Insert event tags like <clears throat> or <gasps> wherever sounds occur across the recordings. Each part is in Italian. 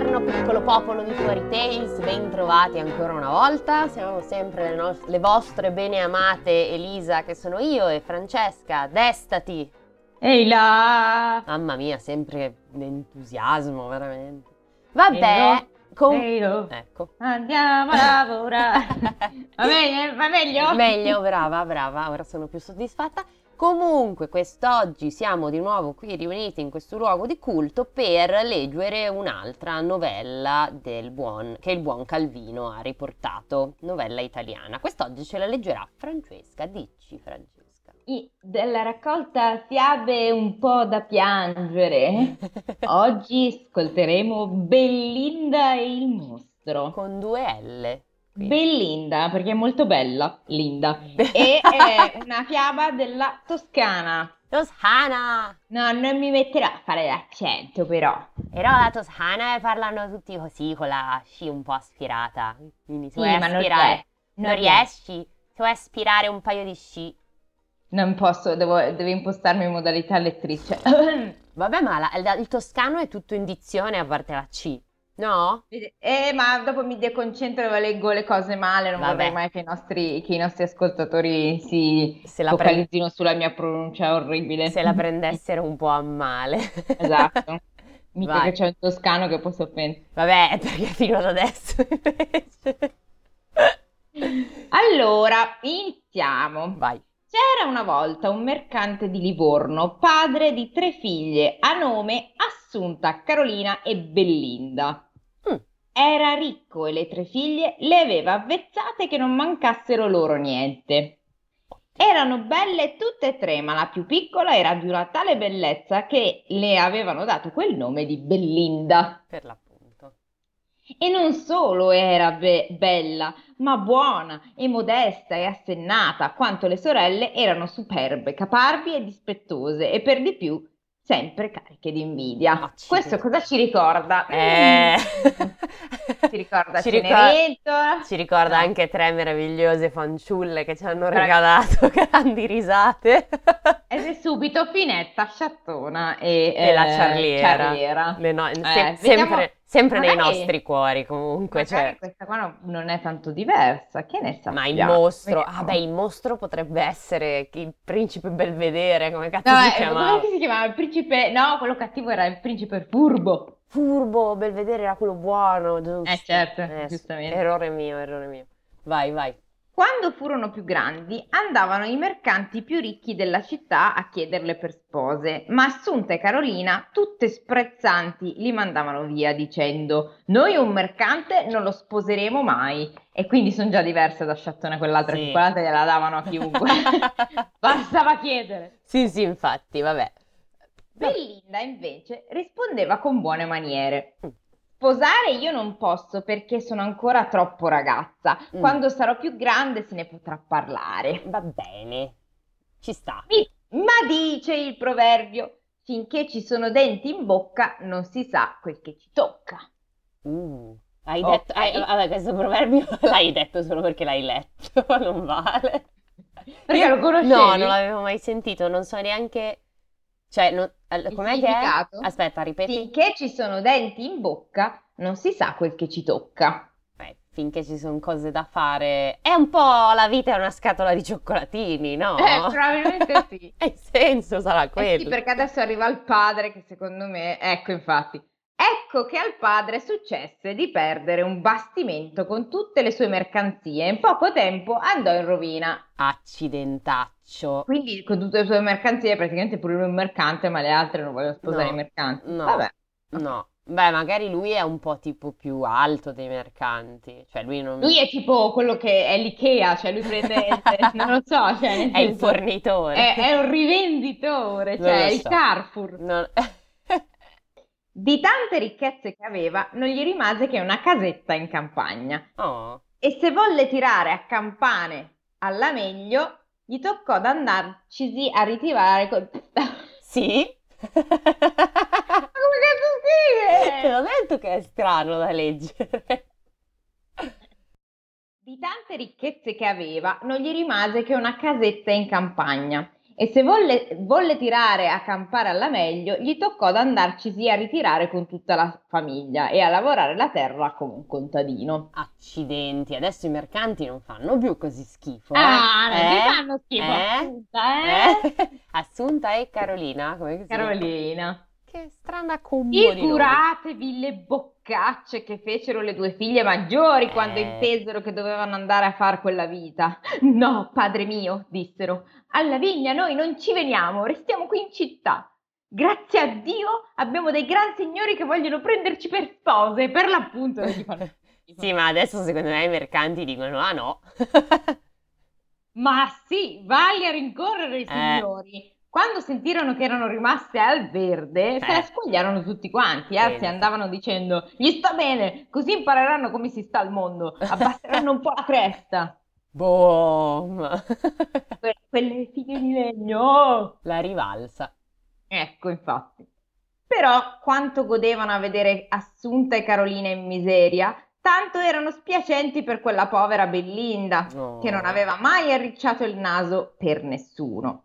Buongiorno piccolo popolo di Fuori Tales, ben trovati ancora una volta. Siamo sempre le, no- le vostre beneamate Elisa, che sono io, e Francesca. Destati! Ehi là! Mamma mia, sempre entusiasmo, veramente. Vabbè, con... Ecco. Andiamo a lavorare. <laughs> va bene? Va meglio? Meglio, brava, brava, ora sono più soddisfatta. Comunque, quest'oggi siamo di nuovo qui riuniti in questo luogo di culto per leggere un'altra novella del buon, che il buon Calvino ha riportato, novella italiana. Quest'oggi ce la leggerà Francesca. Dici, Francesca. Della raccolta fiabe un po' da piangere. <laughs> Oggi ascolteremo Bellinda e il mostro. Con due L. qui. Bellinda, perché è molto bella, Linda. E è <laughs> una fiaba della Toscana. Toscana! No, non mi metterò a fare l'accento, però. Però la Toscana parlano tutti così, con la sci un po' aspirata. Quindi se Sì, ma non aspirare, non, non riesco. riesci? Se vuoi aspirare un paio di sci. Non posso, devo, devo impostarmi in modalità lettrice. Vabbè, ma la- il toscano è tutto in dizione a parte la C, no? Eh, ma dopo mi deconcentro e leggo le cose male, non Vabbè. vorrei mai che i nostri, che i nostri ascoltatori si Se la, pre- focalizzino sulla mia pronuncia orribile. se la prendessero un po' a male. Esatto. <laughs> Mica che c'è un toscano che posso offendere. Vabbè, <laughs> perché fino ad adesso invece. Allora, iniziamo. Vai. C'era una volta un mercante di Livorno, padre di tre figlie, a nome Assunta, Carolina e Bellinda. Era ricco e le tre figlie le aveva avvezzate che non mancassero loro niente. Erano belle tutte e tre, ma la più piccola era di una tale bellezza che le avevano dato quel nome di Bellinda. Per l'appunto. E non solo era be- bella, ma buona e modesta e assennata, quanto le sorelle erano superbe, caparbi e dispettose e per di più sempre cariche di invidia. Accidenti. Questo cosa ci ricorda? Eh. Mm. Ci ricorda <laughs> Ci Cenerentola. Ci ricorda No. anche tre meravigliose fanciulle che ci hanno regalato <laughs> grandi risate. Ed è subito Finetta, Sciattona e, E la eh, Ciarliera. Ciarliera. Le no- se- vediamo- sempre sempre nei magari- nostri cuori comunque. Magari Cioè. questa qua no- non è tanto diversa, che ne Ma il sappiamo? mostro, Vediamo. ah beh, il mostro potrebbe essere il principe Belvedere, come cazzo No, si eh, chiamava? come si chiamava? Il principe... No, quello cattivo era il principe furbo. Furbo, Belvedere era quello buono, giusto? Eh, certo, Eh, giustamente. Errore mio, errore mio. Vai, vai. Quando furono più grandi, andavano i mercanti più ricchi della città a chiederle per spose, ma Assunta e Carolina, tutte sprezzanti, li mandavano via dicendo: Noi un mercante non lo sposeremo mai. E quindi sono già diverse da Sciattone quell'altra, Sì. che quell'altra gliela davano a chiunque. <laughs> Bastava chiedere. Sì, sì, infatti, vabbè. Belinda invece rispondeva con buone maniere. Mm. Sposare io non posso perché sono ancora troppo ragazza. Mm. Quando sarò più grande se ne potrà parlare. Va bene, ci sta. Ma dice il proverbio, finché ci sono denti in bocca non si sa quel che ci tocca. Uh, hai Ok. detto, hai- vabbè, questo proverbio <laughs> l'hai detto solo perché l'hai letto, <laughs> non vale. Perché lo conoscevi? No, non l'avevo mai sentito, non so neanche... Cioè, Il com'è che è? Aspetta, ripeti. Finché ci sono denti in bocca non si sa quel che ci tocca. Eh, finché ci sono cose da fare... È un po' la vita è una scatola di cioccolatini, no? Eh, probabilmente sì. <laughs> E il senso sarà Eh sì, quello. perché adesso arriva il padre che secondo me, ecco infatti, ecco che al padre successe di perdere un bastimento con tutte le sue mercanzie e in poco tempo andò in rovina. Accidentaccio. Quindi con tutte le sue mercanzie praticamente pure lui è un mercante, ma le altre non vogliono sposare No, i mercanti. no. Vabbè. No, beh, magari lui è un po' tipo più alto dei mercanti, cioè lui non... Lui è tipo quello che è l'IKEA, cioè lui prende, <laughs> non lo so, cioè è il fornitore. è, è un rivenditore, Non cioè è il so. Carrefour. Non- Di tante ricchezze che aveva, non gli rimase che una casetta in campagna. Oh, E se volle tirare a campane alla meglio, gli toccò ad andarcisi a ritirare. <laughs> Ma sì? come cazzo Te scrive? l'ho detto che è strano da leggere. Di tante ricchezze che aveva, non gli rimase che una casetta in campagna. E se volle, volle, tirare a campare alla meglio, gli toccò ad andarcisi a ritirare con tutta la famiglia e a lavorare la terra come un contadino. Accidenti, adesso i mercanti non fanno più così schifo. Eh? Ah, non eh? fanno schifo, eh? Assunta, eh? eh? <laughs> Assunta e Carolina, come si Carolina. Che strana combo Figuratevi le boccacce che fecero le due figlie maggiori eh. quando intesero che dovevano andare a fare quella vita. No, padre mio, dissero, alla vigna noi non ci veniamo, restiamo qui in città. Grazie a Dio abbiamo dei gran signori che vogliono prenderci per spose, per l'appunto. <laughs> sì, ma adesso secondo me i mercanti dicono, ah no. ma sì, vai a rincorrere i eh. signori. Quando sentirono che erano rimaste al verde, eh. se la squagliarono tutti quanti, anzi andavano dicendo gli sta bene, così impareranno come si sta al mondo, abbasseranno un po' la cresta. Boom! <laughs> Que- quelle figlie di legno! La rivalsa. Ecco, infatti. Però quanto godevano a vedere Assunta e Carolina in miseria, tanto erano spiacenti per quella povera Bellinda, oh. che non aveva mai arricciato il naso per nessuno.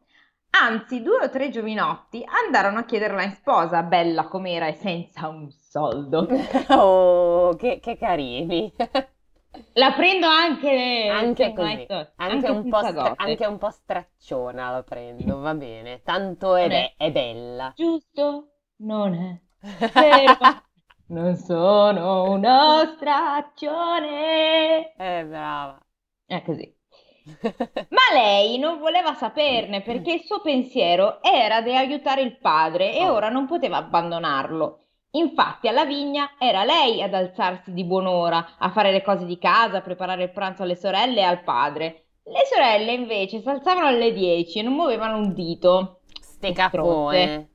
Anzi, due o tre giovinotti andarono a chiederla in sposa, bella com'era e senza un soldo. <laughs> Oh, che, che carini! <laughs> La prendo anche, anche così, anche, anche, un stra- anche, un po stracciona la prendo, va bene, tanto è, be- è bella. Giusto? Non è <laughs> vero. non sono uno straccione. Eh, brava. È così. Ma lei non voleva saperne perché il suo pensiero era di aiutare il padre e oh. ora non poteva abbandonarlo. Infatti alla vigna era lei ad alzarsi di buon'ora, a fare le cose di casa, a preparare il pranzo alle sorelle e al padre. Le sorelle invece si alzavano alle dieci e non muovevano un dito. Ste capone.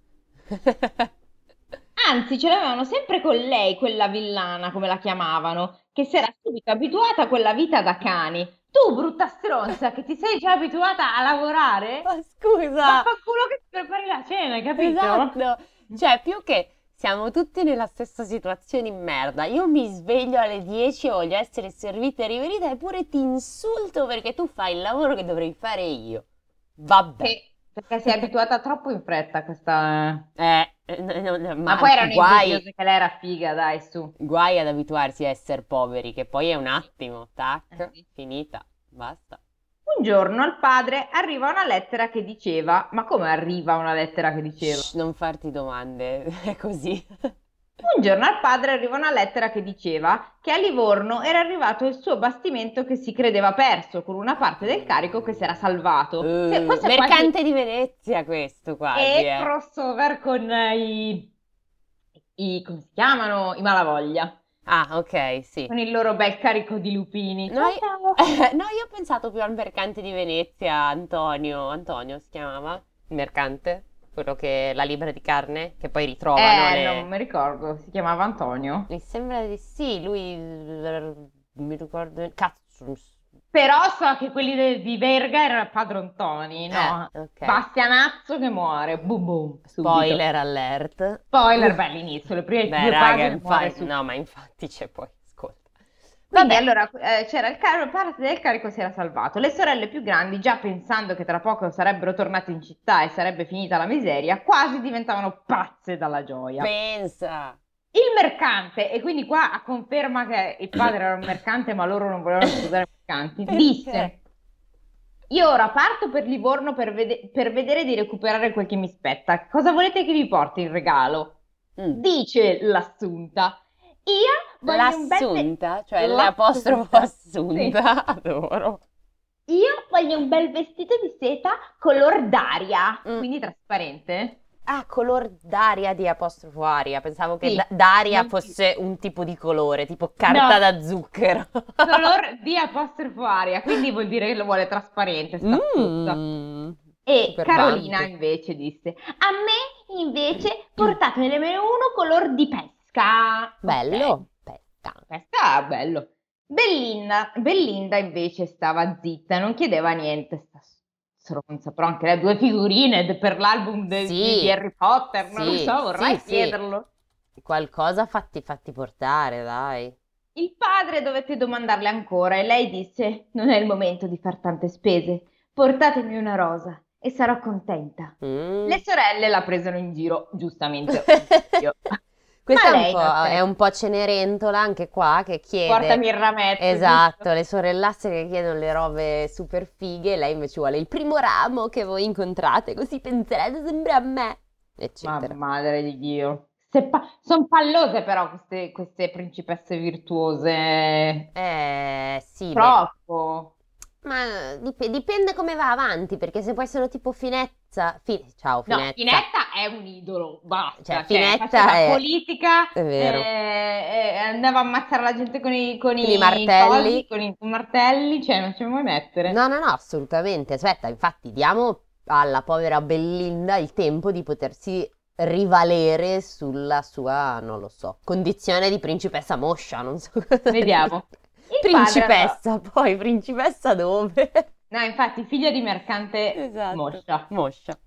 Anzi, ce l'avevano sempre con lei, quella villana, come la chiamavano, che si era subito abituata a quella vita da cani. Tu, brutta stronza, che ti sei già abituata a lavorare? Ma scusa! Ma fa culo che ti prepari la cena, capito? Esatto. Cioè, più che siamo tutti nella stessa situazione in merda. Io mi sveglio alle 10 e voglio essere servita e riverita eppure ti insulto perché tu fai il lavoro che dovrei fare io. Vabbè. Sì, perché sei abituata troppo in fretta a questa... Eh, eh no, no, ma, ma, poi erano guai... che lei era figa, dai, su. Guai ad abituarsi a essere poveri, che poi è un attimo, tac, eh finita, basta. Un giorno al padre arriva una lettera che diceva, ma come arriva una lettera che diceva? Shh, non farti domande, <laughs> è così. Un giorno al padre arriva una lettera che diceva che a Livorno era arrivato il suo bastimento che si credeva perso con una parte del carico che si era salvato. Uh, mercante quasi... di Venezia questo quasi. E eh. crossover con i... i... come si chiamano? I Malavoglia. Ah, ok, sì. Con il loro bel carico di lupini. No, io, <laughs> no, io ho pensato più al mercante di Venezia, Antonio. Antonio si chiamava? Il mercante? Quello che la libra di carne, che poi ritrovano. Eh, le... non mi ricordo, si chiamava Antonio. Mi sembra di sì, lui mi ricordo. Cazzo, però so che quelli de- di Verga erano Padron Tony, no? Eh, okay. Bastianazzo che muore, boom boom. Spoiler alert. Spoiler, beh, all'inizio, le prime Beh, due raga, pagine infa- No, ma infatti c'è poi. Quindi Vabbè. allora eh, c'era il carico, parte del carico si era salvato. Le sorelle più grandi, già pensando che tra poco sarebbero tornate in città e sarebbe finita la miseria, quasi diventavano pazze dalla gioia. Pensa! Il mercante, e quindi qua conferma che il padre era un mercante, ma loro non volevano sposare mercanti, disse: Io ora parto per Livorno per, vede- per, vedere di recuperare quel che mi spetta. Cosa volete che vi porti in regalo? Mm. Dice l'assunta. Io voglio l'assunta, un bel... cioè l'apostrofo assunta, sì. <laughs> adoro. Io voglio un bel vestito di seta color d'aria, mm. quindi trasparente. Ah, color d'aria di apostrofo aria. Pensavo che Sì, d- d'aria fosse un tipo di colore, tipo carta No, da zucchero. <laughs> color di apostrofo aria, quindi vuol dire che lo vuole trasparente. Mmm, E super Carolina banti. invece disse: A me invece <clears throat> portatemene uno color di pesca. Ok, Bello, pesca. pesca è bello. Bellinda, Bellinda invece stava zitta, non chiedeva niente, sta stronza, però anche le due figurine per l'album de- Sì, di Harry Potter, non lo so, vorrei sì. chiederlo. Qualcosa fatti, fatti portare, dai. Il padre dovette domandarle ancora e lei disse: Non è il momento di far tante spese, portatemi una rosa. e sarò contenta. Mm. Le sorelle la presero in giro, giustamente. <laughs> Questa Ma è un po', è un po' Cenerentola anche qua che chiede... Portami il rametto. Esatto, le sorellastre che chiedono le robe super fighe, lei invece vuole il primo ramo che voi incontrate, così penserete sempre a me, Ma eccetera. madre di Dio. Sono pallose però queste, queste principesse virtuose. Eh, sì, beh, Troppo. ma dip- dipende come va avanti, perché se poi sono tipo Finezza, Fi- ciao No, Finezza, Finetta è un idolo, basta. Cioè, Cioè, Finetta faceva è- politica, è vero. eh, eh, andava a ammazzare la gente con i, con Con i martelli. cosi, con i martelli, cioè non ci vuoi mettere. No, no, no, assolutamente. Aspetta, infatti diamo alla povera Bellinda il tempo di potersi rivalere sulla sua, non lo so, condizione di principessa moscia, non so cosa Vediamo. Il padre Principessa, poi principessa dove? No, infatti, figlia di mercante Esatto. moscia. Moscia.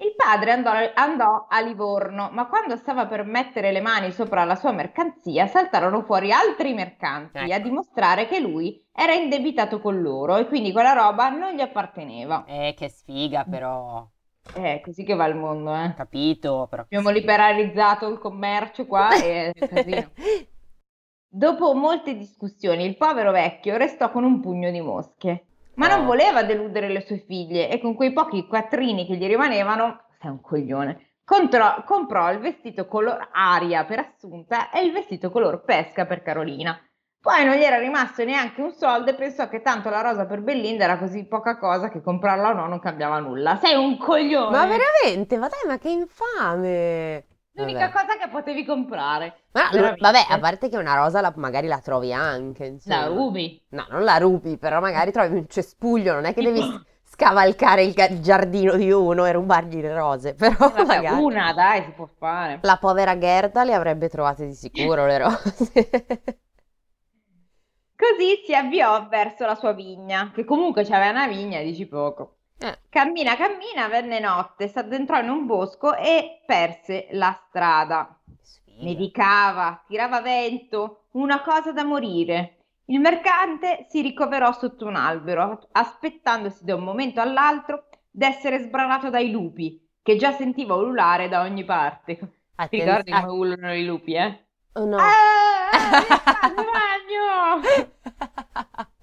Il padre andò, andò a Livorno, ma quando stava per mettere le mani sopra la sua mercanzia, saltarono fuori altri mercanti Ecco. a dimostrare che lui era indebitato con loro e quindi quella roba non gli apparteneva. Eh, che sfiga però. È così che va il mondo, eh. Capito, però. Abbiamo liberalizzato il commercio qua e è casino. <laughs> Dopo molte discussioni, il povero vecchio restò con un pugno di mosche, ma non Oh. voleva deludere le sue figlie e con quei pochi quattrini che gli rimanevano, sei un coglione, contro- comprò il vestito color aria per Assunta e il vestito color pesca per Carolina. Poi non gli era rimasto neanche un soldo e pensò che tanto la rosa per Belinda era così poca cosa che comprarla o no non cambiava nulla. Sei un coglione! Ma veramente? Ma dai, ma che infame! L'unica Vabbè. cosa che potevi comprare. Ma Veramente. vabbè, a parte che una rosa la- magari la trovi anche, insomma. La rubi. No, non la rubi, però magari trovi un cespuglio, non è che devi s- scavalcare il, ga- il giardino di uno e rubargli le rose, però Vabbè, magari una, dai, si può fare. la povera Gerda le avrebbe trovate di sicuro le rose. Così si avviò verso la sua vigna, che comunque c'aveva una vigna, dici poco. Eh, Cammina, cammina, venne notte, s'addentrò in un bosco e perse la strada. sfiga. Nevicava, tirava vento, una cosa da morire. Il mercante si ricoverò sotto un albero, aspettandosi da un momento all'altro d'essere sbranato dai lupi, che già sentiva ululare da ogni parte. Ti Attenz- ricordi come ululano i lupi, eh? oh no. Ah, <laughs> il bagno! <laughs>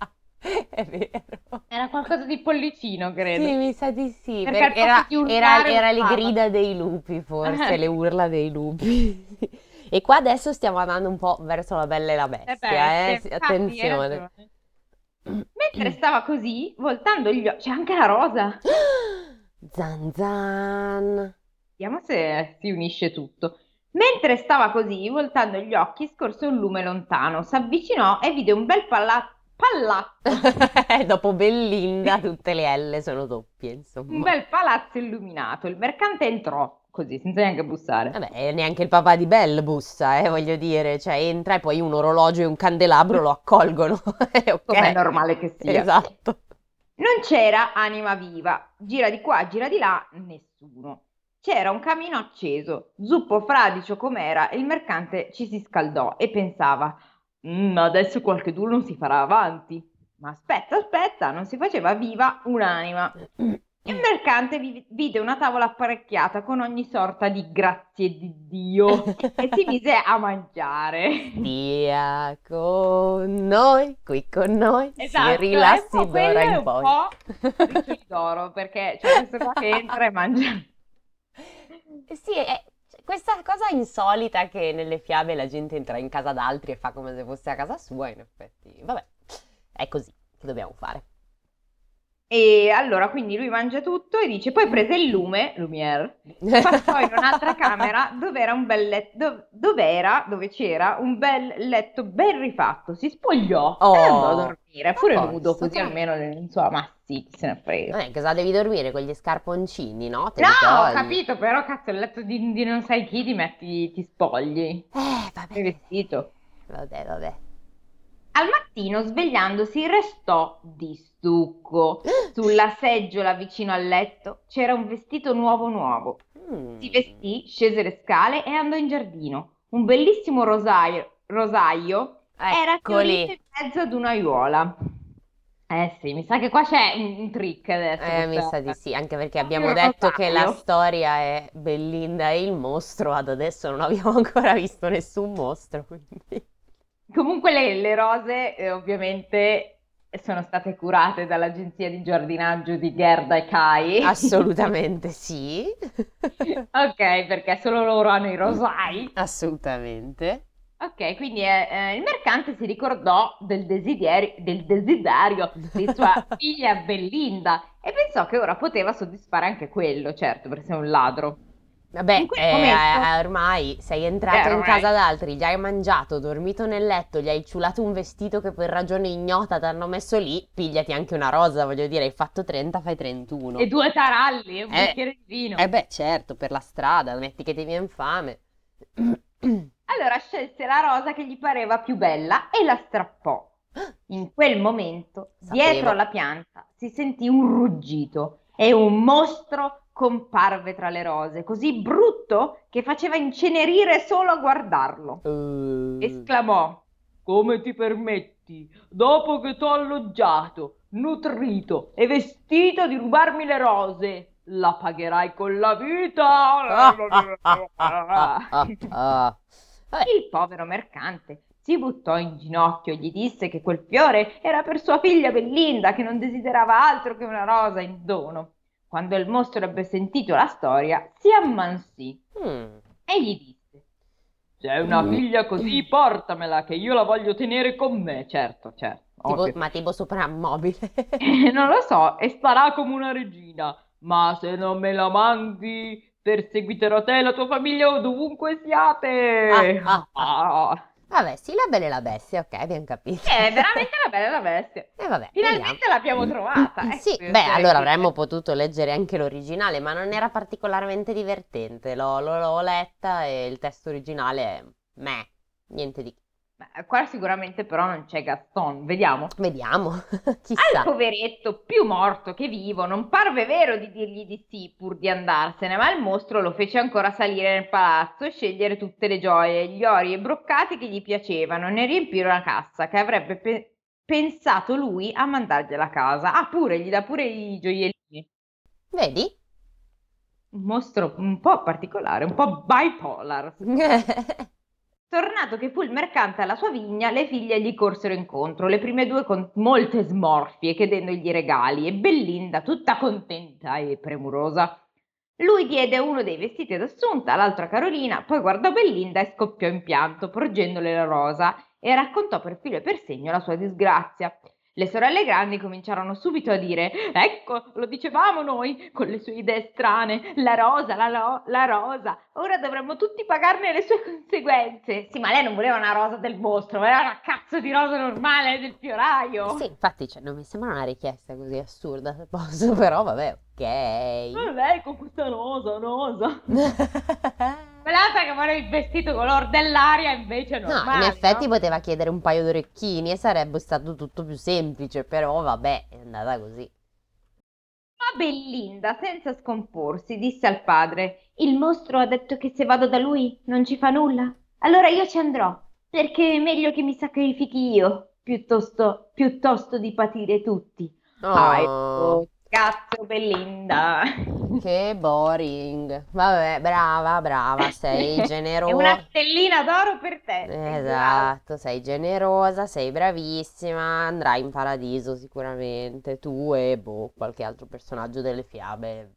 <laughs> È vero. Era qualcosa di pollicino, credo. Sì, mi sa di sì, Perché era, di era- era le grida dei lupi, forse, Eh. le urla dei lupi. <laughs> E qua adesso stiamo andando un po' verso la bella e la bestia, Eh eh, beh, sì, infatti, attenzione. Mentre stava così, voltando gli occhi, c'è anche la rosa. <gasps> Zan zan. Vediamo se si unisce tutto. Mentre stava così, voltando gli occhi, scorse un lume lontano, s'avvicinò e vide un bel palla- palazzo, <laughs> Dopo Bellinda tutte le L sono doppie, insomma. un bel palazzo illuminato. Il mercante entrò, così, senza neanche bussare. Vabbè, neanche il papà di Belle bussa, eh, voglio dire, cioè entra e poi un orologio e un candelabro lo accolgono. <laughs> Eh, ok. Com'è normale che sia. Esatto. Non c'era anima viva, gira di qua, gira di là, nessuno. C'era un camino acceso, zuppo fradicio com'era, e il mercante ci si scaldò e pensava, "Mm, adesso qualcheduno si farà avanti. Ma aspetta, aspetta, non si faceva viva un'anima. Il mercante vi- vide una tavola apparecchiata con ogni sorta di grazie di Dio <laughs> e si mise a mangiare. Stia con noi, qui con noi, Esatto, si rilassi po' quello d'ora è in un poi. po' <laughs> Riccioli d'oro, perché c'è questo qua che entra e mangia. Sì, è questa cosa insolita che nelle fiabe la gente entra in casa d'altri e fa come se fosse a casa sua, in effetti, vabbè, è così, che dobbiamo fare? E allora quindi lui mangia tutto e dice, poi prese il lume, Lumière, <laughs> passò in un'altra camera dove era un bel letto, dove era, dove c'era un bel letto ben rifatto, si spogliò Oh, e andò a dormire, pure ma nudo, posto, così almeno so, ma sì, chi se ne frega. Vabbè, cosa devi dormire con gli scarponcini, no? Te No, ho capito, però cazzo, il letto di, di non sai chi ti metti, ti spogli, Eh, vabbè, vestito. vabbè, vabbè. Al mattino, svegliandosi, restò di stucco. <gasps> Sulla seggiola vicino al letto c'era un vestito nuovo nuovo. Mm. Si vestì, scese le scale e andò in giardino. Un bellissimo rosaio, rosaio era fiorito in mezzo ad un'aiuola. Eh sì, mi sa che qua c'è un, un trick adesso. Eh, mi sa di sì, anche perché abbiamo detto che la storia è Bellinda e il mostro, ad adesso non abbiamo <laughs> ancora visto nessun mostro, quindi... Comunque le, le rose eh, ovviamente sono state curate dall'agenzia di giardinaggio di Gerda e Kai. <laughs> Assolutamente sì. <laughs> Ok, perché solo loro hanno i rosai. Assolutamente. Ok, quindi eh, eh, il mercante si ricordò del desiderio, del desiderio di sua <laughs> figlia Bellinda e pensò che ora poteva soddisfare anche quello, certo, perché sei un ladro. Vabbè, In eh, momento- eh, ormai sei entrato Eh, in ormai. casa d'altri, gli hai mangiato, dormito nel letto, gli hai ciulato un vestito che per ragione ignota ti hanno messo lì, pigliati anche una rosa, voglio dire, hai fatto 30, fai 31. E due taralli e un Eh, bicchiere di vino. Eh beh, certo, per la strada, metti che ti viene fame. <clears throat> Allora scelse la rosa che gli pareva più bella e la strappò. In quel momento, Sapevo. dietro alla pianta, si sentì un ruggito e un mostro comparve tra le rose, così brutto che faceva incenerire solo a guardarlo. Eh, Esclamò: Come ti permetti, dopo che t'ho alloggiato, nutrito e vestito, di rubarmi le rose? La pagherai con la vita! <laughs> Il povero mercante si buttò in ginocchio e gli disse che quel fiore era per sua figlia Bellinda, che non desiderava altro che una rosa in dono. Quando il mostro ebbe sentito la storia, si ammansì mm, e gli disse: Se è una figlia così, portamela, che io la voglio tenere con me. Certo, certo. tipo- ma tipo soprammobile. <laughs> Eh, non lo so, e starà come una regina. Ma se non me la mandi, perseguiterò te e la tua famiglia o dovunque siate. Ah, ah, Ah. Vabbè, sì, la bella e la bestia, ok, abbiamo capito. È veramente la bella e la bestia. <laughs> E vabbè, vediamo. Finalmente l'abbiamo trovata. ecco, Sì, beh, allora che- avremmo potuto leggere anche l'originale, ma non era particolarmente divertente. L'ho, l'ho- l'ho letta e il testo originale è meh, niente di... Beh, qua sicuramente però non c'è Gaston, vediamo. Vediamo, <laughs> Al chissà. poveretto, più morto che vivo, non parve vero di dirgli di sì pur di andarsene, ma il mostro lo fece ancora salire nel palazzo e scegliere tutte le gioie, gli ori e broccati che gli piacevano, e ne riempire una cassa che avrebbe pe- pensato lui a mandargliela a casa. Ah, pure, gli dà pure i gioiellini. Vedi? Un mostro un po' particolare, un po' bipolar. <laughs> Tornato che fu il mercante alla sua vigna, le figlie gli corsero incontro, le prime due con molte smorfie, chiedendogli regali, e Bellinda, tutta contenta e premurosa. Lui diede uno dei vestiti ad Assunta, all'altro a Carolina, poi guardò Bellinda e scoppiò in pianto, porgendole la rosa, e raccontò per filo e per segno la sua disgrazia. Le sorelle grandi cominciarono subito a dire: Ecco, lo dicevamo noi, con le sue idee strane, la rosa, la, lo- la rosa, ora dovremmo tutti pagarne le sue conseguenze. Sì, ma lei non voleva una rosa del mostro, voleva una cazzo di rosa normale del fioraio. Sì, infatti, cioè, non mi sembra una richiesta così assurda, se posso, <laughs> però vabbè, ok. Ma lei con questa rosa, rosa. <laughs> Quell'altra che vuole il vestito color dell'aria invece No, normale. in effetti no? poteva chiedere un paio d'orecchini e sarebbe stato tutto più semplice, però vabbè, è andata così. Ma Bellinda, senza scomporsi, disse al padre: Il mostro ha detto che se vado da lui non ci fa nulla. Allora io ci andrò, perché è meglio che mi sacrifichi io, piuttosto, piuttosto di patire tutti. Ah, Oh, ecco, cazzo Bellinda. <laughs> che boring. Vabbè, brava, brava, sei <laughs> generosa. una stellina d'oro per te. Esatto, sei generosa, sei bravissima, andrai in paradiso sicuramente, tu e boh, qualche altro personaggio delle fiabe,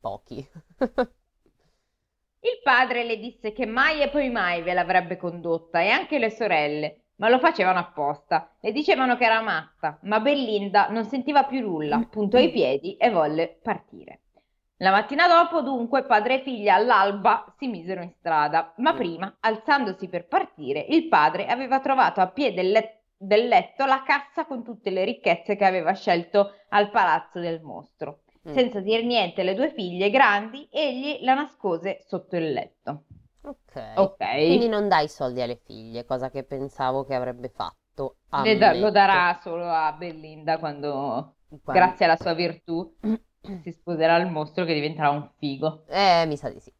pochi. <laughs> Il padre le disse che mai e poi mai ve l'avrebbe condotta e anche le sorelle, ma lo facevano apposta. Le dicevano che era matta, ma Bellinda non sentiva più nulla, puntò i piedi e volle partire. La mattina dopo, dunque, padre e figlia all'alba si misero in strada, ma prima, alzandosi per partire, il padre aveva trovato a piede del let- del letto la cassa con tutte le ricchezze che aveva scelto al palazzo del mostro. Mm, Senza dir niente alle due figlie grandi, egli la nascose sotto il letto. Ok, Ok, quindi non dai soldi alle figlie, cosa che pensavo che avrebbe fatto. Da- lo darà solo a Bellinda quando, Quando- grazie alla sua virtù, <clears throat> si sposerà il mostro che diventerà un figo. Eh, mi sa di sì.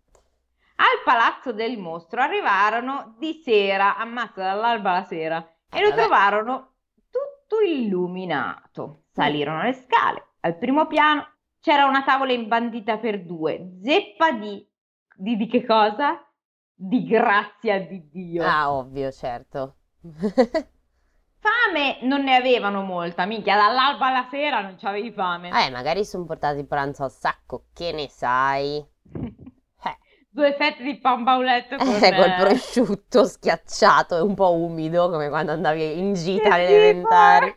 Al palazzo del mostro arrivarono di sera, ammazza dall'alba alla sera, e lo vabbè. trovarono tutto tutto illuminato. Salirono le scale. Al primo piano c'era una tavola imbandita per due, zeppa di... di, di che cosa? Di grazia di Dio. Ah, ovvio, certo. <laughs> Fame non ne avevano molta, minchia, dall'alba alla sera non c'avevi fame. Eh, magari sono portati pranzo al sacco, che ne sai? Eh, <laughs> Due fette di pan bauletto con... eh, col prosciutto schiacciato e un po' umido, come quando andavi in gita alle elementari.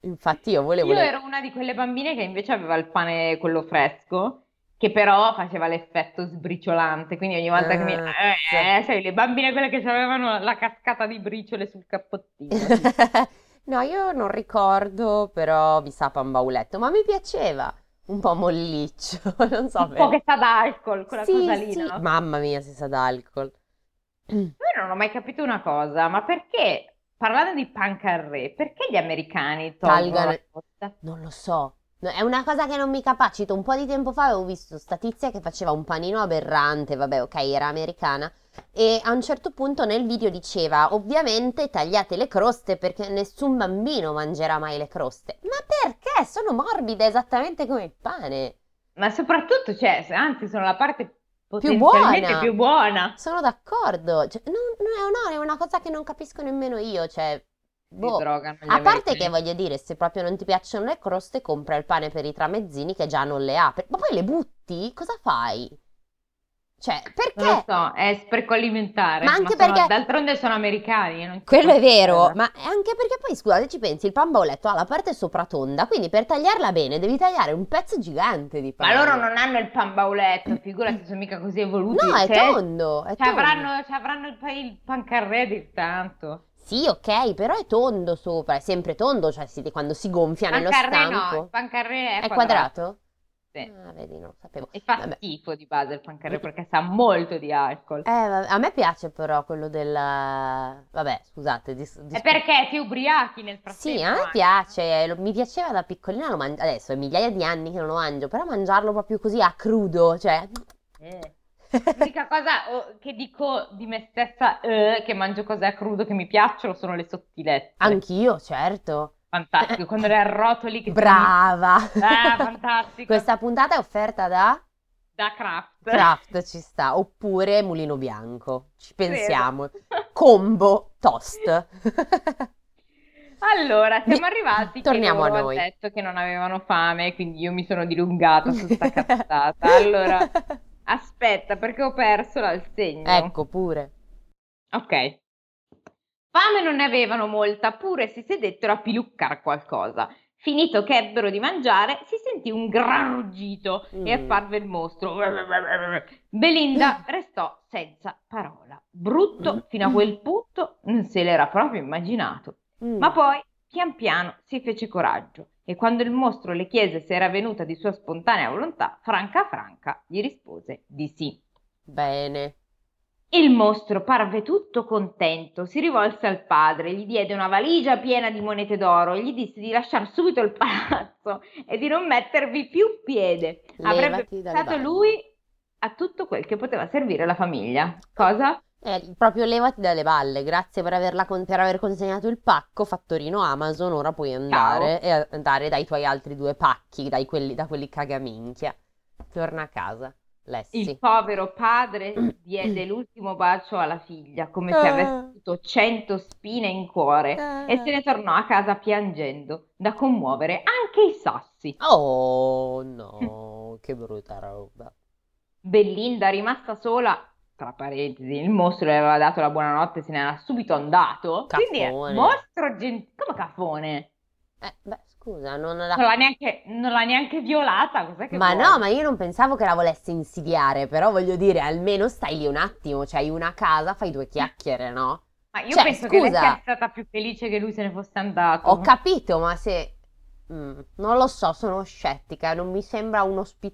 Infatti io volevo... Io ero una di quelle bambine che invece aveva il pane quello fresco, che però faceva l'effetto sbriciolante, quindi ogni volta che mi... Ah, Eh, sai, le bambine quelle che avevano la cascata di briciole sul cappottino. <laughs> No, io non ricordo, però mi sa pan bauletto, ma mi piaceva. Un po' molliccio, <laughs> non so Un po' che sa d'alcol, quella Sì, cosa lì, sì. no? Mamma mia, si sa d'alcol. <clears throat> Io non ho mai capito una cosa, ma perché, parlando di pan carré, perché gli americani tolgono la costa? Non lo so. No, È una cosa che non mi capacito. Un po' di tempo fa avevo visto sta tizia che faceva un panino aberrante, vabbè, ok, era americana. E a un certo punto nel video diceva, ovviamente tagliate le croste perché nessun bambino mangerà mai le croste. Ma perché? Sono morbide esattamente come il pane. Ma soprattutto, cioè, anzi, sono la parte Più buona. più buona. Sono d'accordo. Cioè, non, non- no, è una cosa che non capisco nemmeno io. Cioè, boh. drogano gli A parte che voglio dire, se proprio non ti piacciono le croste, compra il pane per i tramezzini che già non le ha. Per- Ma poi le butti? Cosa fai? Cioè, Non lo perché? so, è spreco alimentare, Ma anche sono- perché- d'altronde sono americani, non ci Quello è posso vero, credere. ma anche perché poi, scusate, ci pensi, il pan bauletto ha la parte sopra tonda, quindi per tagliarla bene devi tagliare un pezzo gigante di Ma pane. loro non hanno il pan bauletto, <clears throat> figurati, sono mica così evoluti. No, è cioè, tondo, è ci tondo. avranno, ci avranno il, pa- il pan carré di tanto. Sì, ok, però è tondo sopra, è sempre tondo, cioè si- quando si gonfia nello no, stampo. il pan carré è, È quadrato? Sì. Ah, vedi, non sapevo. E fa Vabbè. schifo di base il pan carré perché sa molto di alcol. Eh, a me piace però quello del... Vabbè, scusate, dis- È dis- perché ti ubriachi nel frattempo Sì, a me piace, lo- mi piaceva da piccolina, lo mangio, adesso è migliaia di anni che non lo mangio, però mangiarlo proprio così a crudo, cioè... Eh. L'unica cosa oh, che dico di me stessa eh, che mangio cose a crudo che mi piacciono sono le sottilette. Anch'io, certo. Fantastico, quando le arrotoli che ti- Brava! <laughs> Ah, fantastico. Questa puntata è offerta da Da craft. Kraft, ci sta, oppure Mulino Bianco, ci pensiamo. Vero. Combo toast. <laughs> Allora, siamo arrivati che torniamo a loro noi. hanno detto che non avevano fame, quindi io mi sono dilungata su sta cazzata. Allora, <laughs> aspetta, perché ho perso il segno. Ecco pure. Ok. Fame non ne avevano molta, pure si sedettero a piluccare qualcosa. Finito che ebbero di mangiare, si sentì un gran ruggito e Mm. apparve il mostro. Belinda <laughs> restò senza parola. Brutto fino a quel punto non se l'era proprio immaginato. Mm. Ma poi, pian piano, si fece coraggio e quando il mostro le chiese se era venuta di sua spontanea volontà, franca franca gli rispose di sì. Bene. Il mostro parve tutto contento, si rivolse al padre, gli diede una valigia piena di monete d'oro e gli disse di lasciare subito il palazzo e di non mettervi più piede. Avrebbe Levati dalle pensato lui a tutto quel che poteva servire la famiglia. Cosa? Eh, proprio levati dalle balle, grazie per, averla con- per aver consegnato il pacco, fattorino Amazon, ora puoi andare e andare dai tuoi altri due pacchi, dai quelli, da quelli cagaminchia. Torna a casa, Lessi. Il povero padre diede <clears throat> l'ultimo bacio alla figlia, come se Eh. avesse avuto cento spine in cuore, e se ne tornò a casa piangendo, da commuovere anche i sassi. Oh no, <laughs> che brutta roba. Bellinda, rimasta sola, tra parentesi, il mostro le aveva dato la buonanotte e se ne era subito andato. Quindi è mostro gentile. Come cafone? Eh, beh, scusa, non Non la... l'ha neanche, non l'ha neanche violata, cos'è che Ma vuoi? no, ma io non pensavo che la volesse insidiare, però voglio dire, almeno stai lì un attimo, cioè hai una casa, fai due chiacchiere, no? Ma io Cioè, penso che lei scusa. sia stata più felice che lui se ne fosse andato. Ho capito, ma se... mm, non lo so, sono scettica, non mi sembra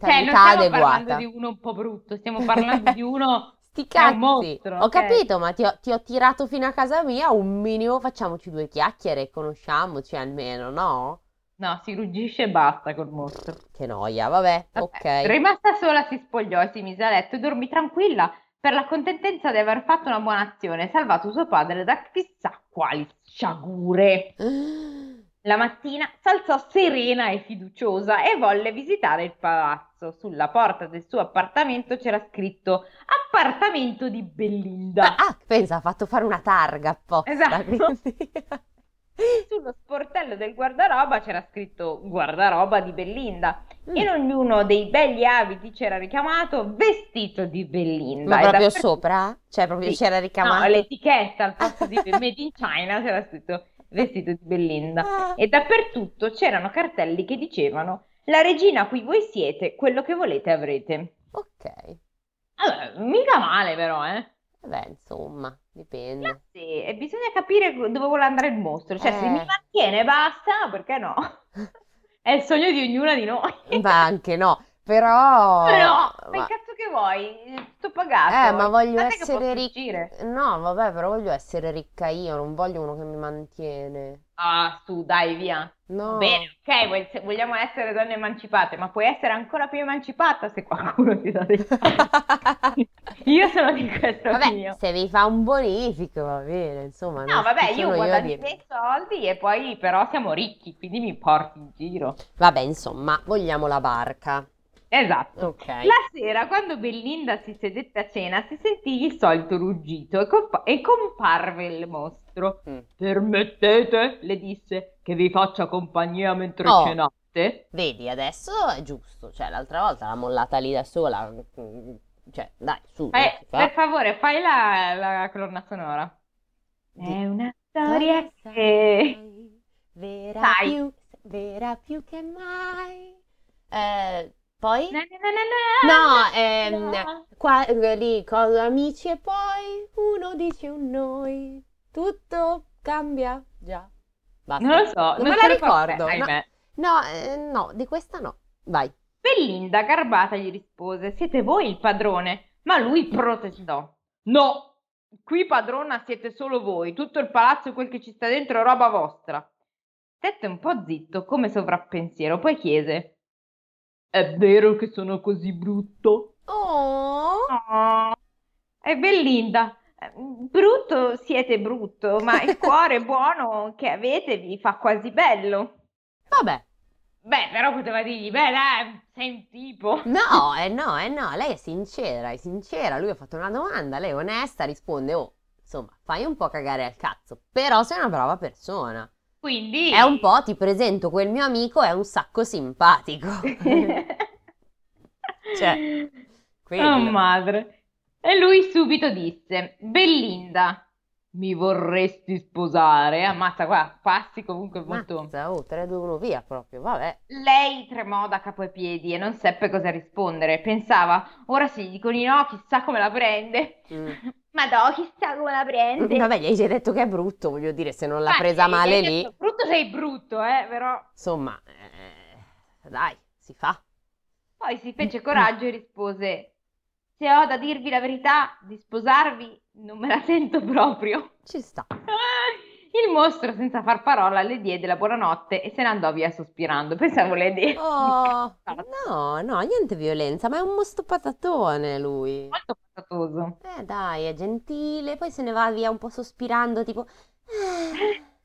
Cioè, non un'ospitalità stiamo parlando adeguata. di uno un po' brutto, stiamo parlando di <laughs> uno Sti cazzi! mostro, Ho ok. capito, ma ti ho, ti ho tirato fino a casa mia, un minimo facciamoci due chiacchiere, conosciamoci almeno, no? No, si ruggisce e basta col mostro. Che noia, vabbè, Vabbè, ok. Rimasta sola si spogliò e si mise a letto e dormì tranquilla, per la contentezza di aver fatto una buona azione e salvato suo padre da chissà quali sciagure. <gasps> <gasps> La mattina s'alzò serena e fiduciosa e volle visitare il palazzo. Sulla porta del suo appartamento c'era scritto appartamento di Bellinda. Ah, pensa, ha fatto fare una targa apposta. Esatto. <laughs> Sullo sportello del guardaroba c'era scritto guardaroba di Bellinda. Mm. In ognuno dei begli abiti c'era richiamato vestito di Bellinda. Ma proprio dappertutto- sopra? Cioè, proprio Sì. c'era No, ricamato. l'etichetta al posto di Made in China c'era scritto vestito di Bellinda. Ah. E dappertutto c'erano cartelli che dicevano la regina a cui voi siete, quello che volete avrete. Ok. Allora, mica male però, eh. Beh, insomma, dipende. Ma sì, e bisogna capire dove vuole andare il mostro. Cioè, se Eh. mi mantiene e basta, perché no? <laughs> È il sogno di ognuna di noi. Ma anche no, però... No, ma il cazzo che vuoi? Sto pagato. Eh, ma voglio che essere posso ricca. uscire. No, vabbè, però voglio essere ricca io, non voglio uno che mi mantiene. Ah, su, dai, via. No. Bene, ok, vuoi- se vogliamo essere donne emancipate, ma puoi essere ancora più emancipata se qualcuno ti dà dei soldi. <laughs> Io sono di questa Vabbè, opinione. se vi fa un bonifico va bene, insomma, No, non vabbè, io sono a guadagno i dire. miei soldi e poi però siamo ricchi, quindi mi porti in giro. Vabbè, insomma, vogliamo la barca. Esatto. Ok. La sera, quando Bellinda si sedette a cena, si sentì il solito ruggito e, compa- e comparve il mostro. Mm. Permettete, le disse, che vi faccia compagnia mentre Oh. cenate? Vedi, adesso è giusto, cioè l'altra volta l'ha mollata lì da sola, mm, cioè dai, su, Fai- si fa. per favore, fai la, la colonna sonora. È una storia che... Vera Sai. più, vera più che mai. Eh, poi? Na, na, na, na, No, ehm, qua, eh, lì, con amici e poi uno dice un noi, tutto cambia già. Basta. Non lo so, non non me la ricordo. no, ahimè. no, eh, no, di questa no. Vai. Belinda, garbata, gli rispose: Siete voi il padrone? Ma lui protestò: No, qui padrona siete solo voi. Tutto il palazzo e quel che ci sta dentro è roba vostra. Stette un po' zitto, come sovrappensiero, poi chiese: È vero che sono così brutto? Oh, No. E Belinda, "Eh, brutto siete brutto, ma il <laughs> cuore buono che avete vi fa quasi bello. vabbè. Beh, però poteva dirgli: Beh, dai, sei un tipo. No, eh no, eh no, lei è sincera, è sincera. Lui ha fatto una domanda, lei è onesta, risponde, oh, insomma, fai un po' cagare al cazzo, però sei una brava persona. Quindi È un po', ti presento quel mio amico, è un sacco simpatico. <laughs> Cioè, quello. Oh madre. E lui subito disse: Belinda, mi vorresti sposare? Ammazza qua, passi comunque molto. Mazza, oh, 3, 2, 1, via proprio, vabbè. Lei tremò da capo ai piedi e non seppe cosa rispondere. Pensava: ora se gli dico di no, chissà come la prende. Mm. Ma no, chissà come la prende. Vabbè, gli hai già detto che è brutto, voglio dire, se non l'ha Ma presa male lì, detto, Brutto sei brutto, eh, però. insomma, eh, dai, si fa. Poi si fece coraggio e rispose: Se ho da dirvi la verità, di sposarvi non me la sento proprio. Ci sta. <laughs> Il mostro, senza far parola, le diede la buonanotte e se ne andò via sospirando. Pensavo le diede. Oh, no, no, niente violenza, ma è un mostro patatone lui. Molto patatoso. Eh dai, è gentile, poi se ne va via un po' sospirando, tipo... <laughs>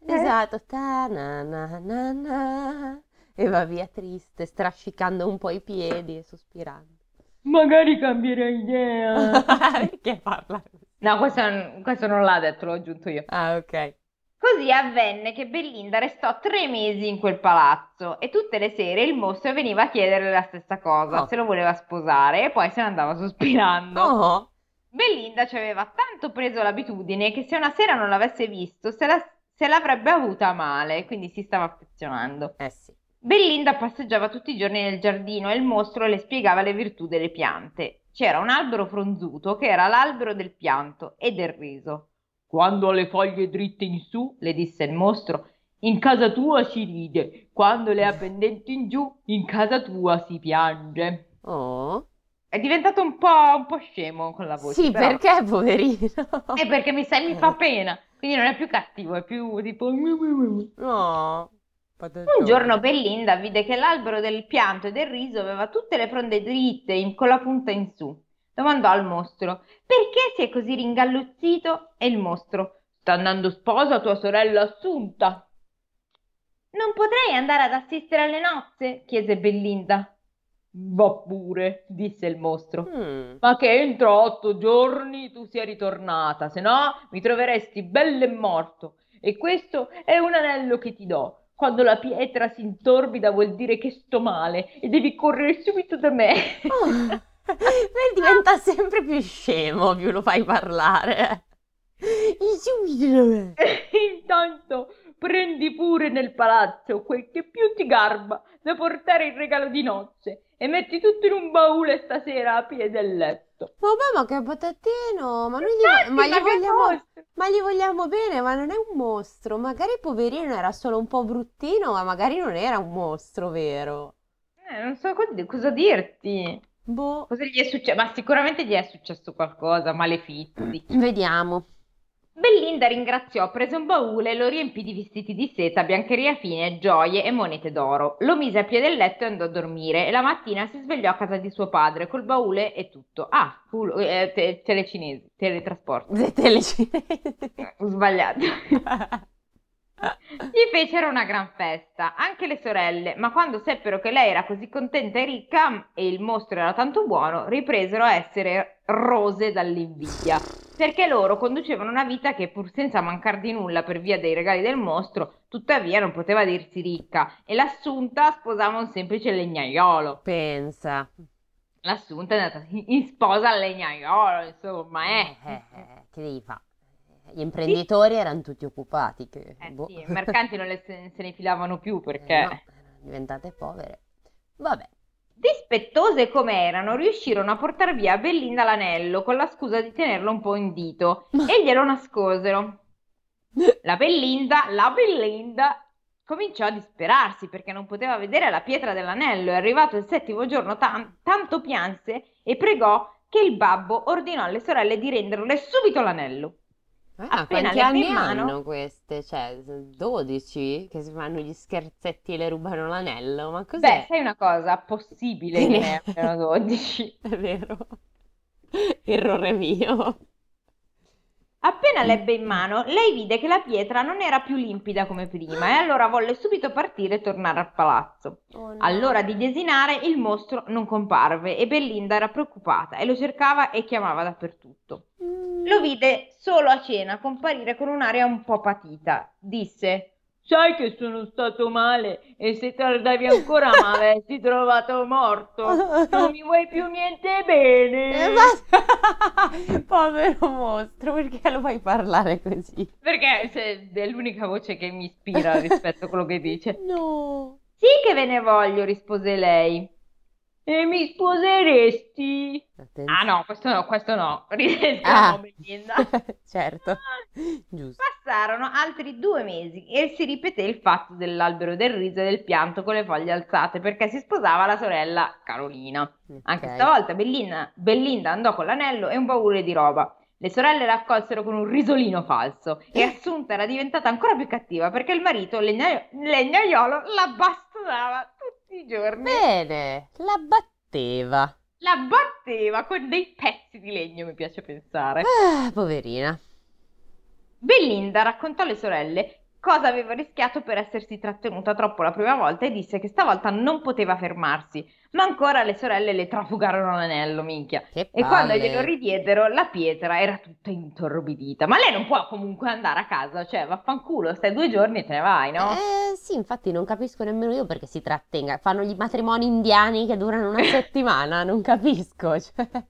"Ah", esatto, ta na na na na, e va via triste, strascicando un po' i piedi e sospirando. Magari cambierei idea. <laughs> Perché parla? No, questo, questo non l'ha detto, l'ho aggiunto io. Ah, ok. Così avvenne che Belinda restò tre mesi in quel palazzo e tutte le sere il mostro veniva a chiederle la stessa cosa, Oh. se lo voleva sposare e poi se ne andava sospirando. Oh, Belinda ci aveva tanto preso l'abitudine che se una sera non l'avesse visto se, la- se l'avrebbe avuta male, quindi si stava affezionando. eh sì. Belinda passeggiava tutti i giorni nel giardino e il mostro le spiegava le virtù delle piante. C'era un albero fronzuto che era l'albero del pianto e del riso. Quando ha le foglie dritte in su, le disse il mostro, in casa tua si ride, quando le ha pendenti in giù, in casa tua si piange. Oh. È diventato un po', un po' scemo con la voce, Sì, però- perché poverino? È perché mi, sai, mi fa pena, quindi non è più cattivo, è più tipo... No. Un giorno Belinda vide che l'albero del pianto e del riso aveva tutte le fronde dritte in- con la punta in su. Domandò al mostro. Perché sei così ringalluzzito? E il mostro. Sta andando sposa tua sorella Assunta. Non potrei andare ad assistere alle nozze? chiese Bellinda. Va pure, disse il mostro. Mm. Ma che entro otto giorni tu sia ritornata, se no mi troveresti bello e morto. E questo è un anello che ti do. Quando la pietra si intorbida vuol dire che sto male e devi correre subito da me. Oh, <laughs> Beh, diventa sempre più scemo più lo fai parlare. Intanto prendi pure nel palazzo quel che più ti garba da portare in regalo di nozze e metti tutto in un baule stasera a piede del letto. Vabbè, ma che patatino, ma noi gli, Infatti, ma gli vogliamo, ma gli vogliamo bene, ma non è un mostro. Magari poverino era solo un po' bruttino, ma magari non era un mostro vero. Eh, non so cosa dirti. Boh, Cosa gli è successo? Ma sicuramente gli è successo qualcosa, malefizi. vediamo. Bellinda ringraziò, prese un baule lo riempì di vestiti di seta, biancheria fine, gioie e monete d'oro. Lo mise a piede del letto e andò a dormire e la mattina si svegliò a casa di suo padre col baule e tutto. Ah, culo, eh, te- telecinesi, teletrasporto. Le telecinesi. Sbagliato. <laughs> Gli fecero una gran festa, anche le sorelle, ma quando seppero che lei era così contenta e ricca e il mostro era tanto buono, ripresero a essere rose dall'invidia, perché loro conducevano una vita che pur senza mancar di nulla per via dei regali del mostro, tuttavia non poteva dirsi ricca, e l'assunta sposava un semplice legnaiolo. Pensa. L'assunta è andata in sposa al legnaiolo, insomma, eh. Eh, eh, che devi fare? Gli imprenditori erano tutti occupati. Che, Eh boh. sì, i mercanti non le- se, se ne filavano più <laughs> Eh, perché... no, erano diventate povere. Vabbè. Dispettose come erano, riuscirono a portar via a Bellinda l'anello con la scusa di tenerlo un po' in dito e glielo nascosero. La Bellinda, la Bellinda cominciò a disperarsi perché non poteva vedere la pietra dell'anello e arrivato il settimo giorno tan- tanto pianse e pregò che il babbo ordinò alle sorelle di renderle subito l'anello. Ah, Appena quanti le anni in mano- hanno queste? Cioè, 12 che si fanno gli scherzetti e le rubano l'anello? Ma Beh, cos'è? sai una cosa, possibile Che ne- ne abbiano <laughs> 12. È vero. Errore mio. Appena l'ebbe in mano, lei vide che la pietra non era più limpida come prima e allora volle subito partire e tornare al palazzo. Oh no. All'ora di desinare il mostro non comparve e Bellinda era preoccupata e lo cercava e chiamava dappertutto. Lo vide solo a cena comparire con un'aria un po' patita. Disse: Sai che sono stato male e se tardavi ancora mi avessi <laughs> trovato morto. Non mi vuoi più niente bene. Eh, ma- <laughs> Povero mostro, perché lo fai parlare così? Perché è l'unica voce che mi ispira rispetto a quello che dice. No. Sì che ve ne voglio, rispose lei. E mi sposeresti? Ah no, questo no, questo no. Rideschiamo, Ah. Belinda. certo, giusto. Passarono altri due mesi e si ripeté il fatto dell'albero del riso e del pianto con le foglie alzate perché si sposava la sorella Carolina. Anche Ok. stavolta Bellina- Bellinda andò con l'anello e un baule di roba. Le sorelle l'accolsero con un risolino falso e Assunta era diventata ancora più cattiva perché il marito, legna- legnaiolo, la bastonava tutti i giorni. Bene, la batteva. La batteva con dei pezzi di legno, mi piace pensare. Ah, poverina. Belinda raccontò alle sorelle cosa aveva rischiato per essersi trattenuta troppo la prima volta e disse che stavolta non poteva fermarsi. Ma ancora le sorelle le trafugarono l'anello, minchia. Che E quando glielo ridiedero, la pietra era tutta intorbidita. Ma lei non può comunque andare a casa, cioè vaffanculo, stai due giorni e te ne vai, no? Eh sì, infatti non capisco nemmeno io perché si trattenga. Fanno gli matrimoni indiani che durano una <laughs> settimana, non capisco. Cioè.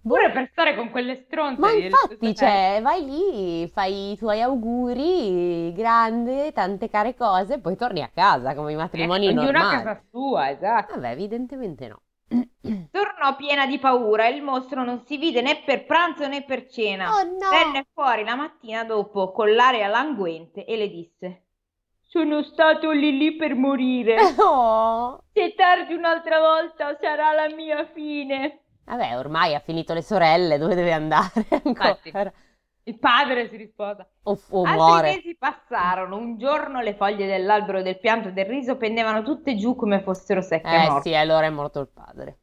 Boh. Pure per stare con quelle stronze. Ma infatti, cioè, vai lì, fai i tuoi auguri, grande, tante care cose, poi torni a casa come i matrimoni. Eh, ognuno a normali. casa sua, esatto. Vabbè, evidentemente no. <clears throat> Tornò piena di paura e il mostro non si vide né per pranzo né per cena. Oh no! Venne fuori la mattina dopo con l'aria languente e le disse: Sono stato lì lì per morire. <laughs> Oh. Se tardi un'altra volta sarà la mia fine. Vabbè, ormai ha finito le sorelle, dove deve andare <laughs> ancora? Infatti. Il padre si risposa. O, o Altri muore. mesi passarono. Un giorno le foglie dell'albero del pianto e del riso pendevano tutte giù come fossero secche Eh morte. sì, allora è morto il padre.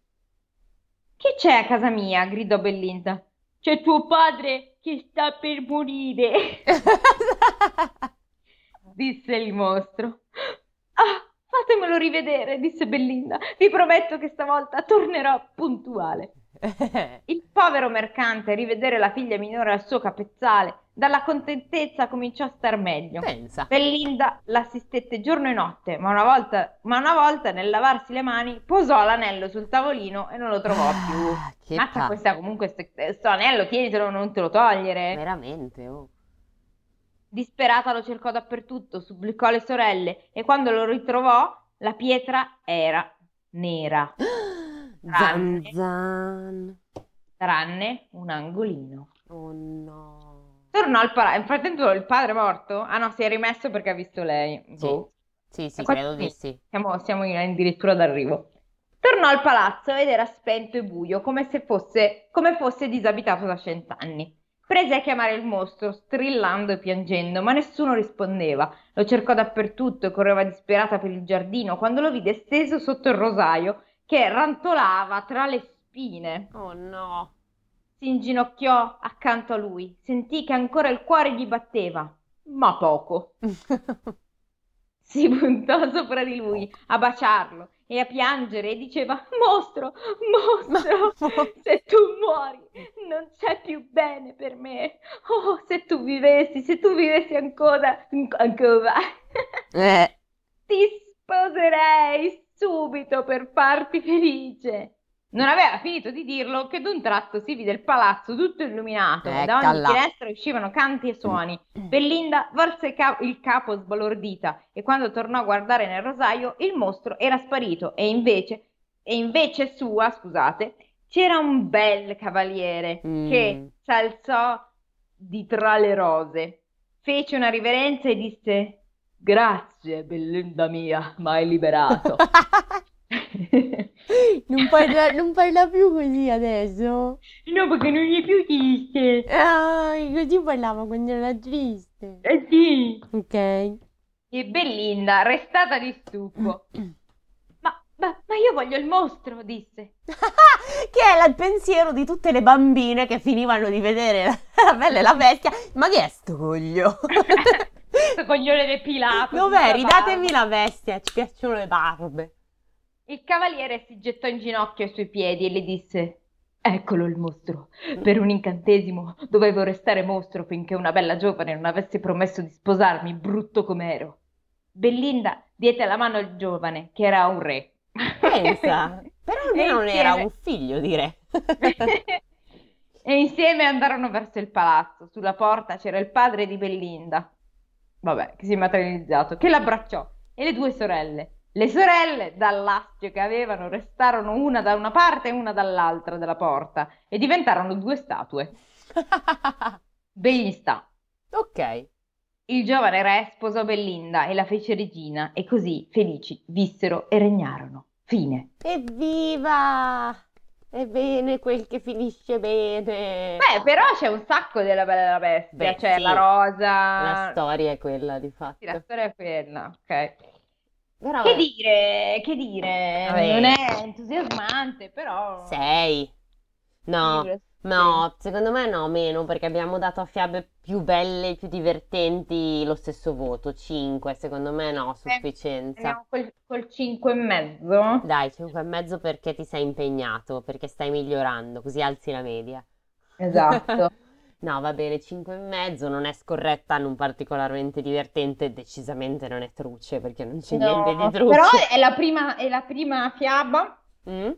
Che c'è a casa mia? gridò Bellinda. C'è tuo padre che sta per morire, <laughs> disse il mostro. Ah, fatemelo rivedere, disse Bellinda. Vi prometto che stavolta tornerò puntuale. <laughs> Il povero mercante, a rivedere la figlia minore al suo capezzale, dalla contentezza cominciò a star meglio. Pensa. Bellinda l'assistette giorno e notte, ma una volta, ma una volta nel lavarsi le mani posò l'anello sul tavolino e non lo trovò più. Ah, che Mazza pa- questa comunque, st- sto anello, tienitelo, non te lo togliere. Veramente, oh. Disperata lo cercò dappertutto, supplicò le sorelle e quando lo ritrovò la pietra era nera, <gasps> Zan Tranne. zan. tranne un angolino. Oh no. Tornò al palazzo. Nel frattempo il padre è morto? Ah no, si è rimesso perché ha visto lei. Sì. Boh. Sì, sì, credo di sì. Siamo, siamo in- addirittura d'arrivo. Tornò al palazzo ed era spento e buio, come se fosse, come fosse disabitato da cent'anni. Prese a chiamare il mostro, strillando e piangendo, ma nessuno rispondeva. Lo cercò dappertutto e correva disperata per il giardino quando lo vide steso sotto il rosaio che rantolava tra le spine. Oh no. Si inginocchiò accanto a lui, sentì che ancora il cuore gli batteva, ma poco. <laughs> Si puntò sopra di lui a baciarlo e a piangere e diceva: Mostro, mostro, se tu muori non c'è più bene per me. Oh, se tu vivessi, se tu vivessi ancora, ancora, <laughs> Eh, ti sposerei subito per farti felice. Non aveva finito di dirlo che d'un tratto si vide il palazzo tutto illuminato e da ogni finestra uscivano canti e suoni. Bellinda volse il capo sbalordita e quando tornò a guardare nel rosaio il mostro era sparito e invece, e invece sua, scusate, c'era un bel cavaliere Mm. che s'alzò di tra le rose, fece una riverenza e disse: Grazie, Bellinda mia, m'hai liberato. <laughs> non, parla, non parla più così adesso. No, perché non gli è più triste. Ah, così parlava quando era triste. Eh sì. Ok. E Bellinda, restata di stupro. <clears throat> Ma, ma, io voglio il mostro, disse. che è la- il pensiero di tutte le bambine che finivano di vedere la, <laughs> la Bella e la Bestia. Ma che è sto coglio? <laughs> Questo coglione depilato. Dov'è? Ridatemi la bestia, ci piacciono le barbe. Il cavaliere si gettò in ginocchio ai suoi piedi e le disse: Eccolo il mostro. Per un incantesimo dovevo restare mostro finché una bella giovane non avesse promesso di sposarmi, brutto com'ero. Bellinda diede la mano al giovane, che era un re. Pensa, <laughs> però almeno non era un figlio di re. <laughs> E insieme andarono verso il palazzo. Sulla porta c'era il padre di Bellinda, vabbè, che si è materializzato, che l'abbracciò, e le due sorelle. Le sorelle, dall'astio che avevano, restarono una da una parte e una dall'altra della porta e diventarono due statue. Ben gli sta. ok. Il giovane re sposò Bellinda e la fece regina, e così, felici, vissero e regnarono. Fine. Evviva! È bene quel che finisce bene. Beh, però c'è un sacco della Bella e la Bestia, Beh, c'è sì. la rosa. La storia è quella, di fatto. Sì, la storia è quella, ok. Però Che dire, che dire, Vabbè. non è entusiasmante, però... sei. No, Sì, no, secondo me no, meno, perché abbiamo dato a fiabe più belle, più divertenti lo stesso voto, 5, secondo me no, sufficienza. Andiamo col, col 5 e mezzo. Dai, 5 e mezzo perché ti sei impegnato, perché stai migliorando, così alzi la media. Esatto. <laughs> No, va bene, 5 e mezzo, non è scorretta, non particolarmente divertente, decisamente non è truce, perché non c'è No, niente di però truce. è la prima, è la prima fiaba Mm?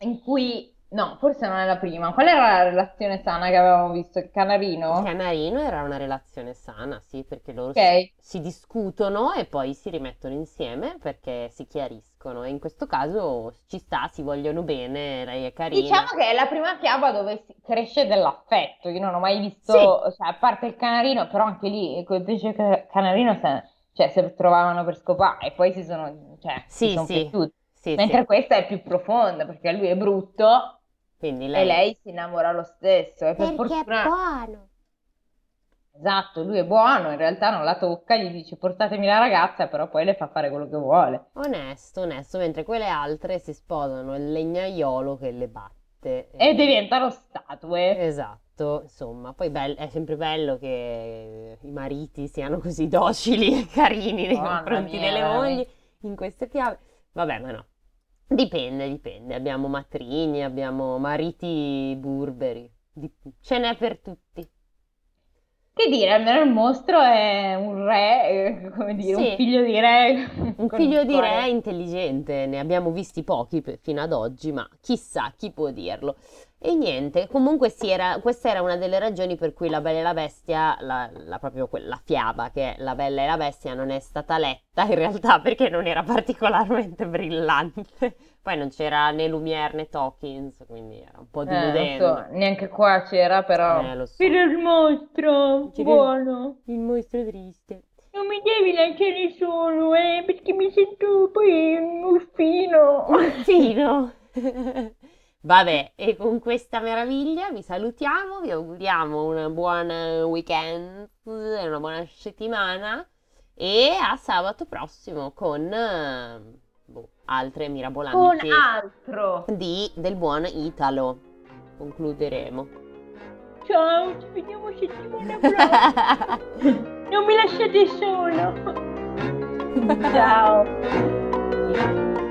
in cui... No, forse non è la prima. Qual era la relazione sana che avevamo visto? Il canarino? Il canarino era una relazione sana, sì, perché loro si, Ok. si discutono e poi si rimettono insieme perché si chiariscono. E in questo caso ci sta, si vogliono bene, lei è carina. Diciamo che è la prima fiaba dove si cresce dell'affetto. Io non ho mai visto, cioè, a parte il canarino, però anche lì, invece che canarino, se, cioè, si trovavano per scopare e poi si sono, cioè, si Sì, sono sì. cresciuti. Sì, Mentre sì. questa è più profonda perché lui è brutto Quindi e lei... lei si innamora lo stesso. E per fortuna, buono. esatto, lui è buono, in realtà non la tocca, gli dice portatemi la ragazza, però poi le fa fare quello che vuole. Onesto, onesto, mentre quelle altre si sposano il legnaiolo che le batte. fatte. E diventano statue. Esatto, insomma, poi be- è sempre bello che i mariti siano così docili e carini nei confronti mia, delle mogli in queste chiavi. Vabbè, ma no. Dipende, dipende. Abbiamo matrini, abbiamo mariti burberi. Ce n'è per tutti. Che dire, almeno il mostro è un re, eh, come dire, Sì. un figlio di re. Un figlio di re intelligente, ne abbiamo visti pochi fino ad oggi, ma chissà chi può dirlo. E niente, comunque sì, era- questa era una delle ragioni per cui La Bella e la Bestia, la, la- proprio quella fiaba che è La Bella e la Bestia, non è stata letta in realtà perché non era particolarmente brillante. Poi non c'era né Lumière né Tolkien, quindi era un po' Eh, deludente. non so, neanche qua c'era, però. Eh, lo so. Era il mostro, Ci buono. Il mostro triste. Non mi devi lasciare solo, eh, perché mi sento poi un fino. Fino. <laughs> Vabbè, e con questa meraviglia vi salutiamo, vi auguriamo un buon weekend una buona settimana e a sabato prossimo con altre Con mirabolanti altro. di, del buon Italo. Concluderemo. Ciao, ci vediamo settimana <laughs> prossima. Non mi lasciate solo. <laughs> Ciao. <laughs>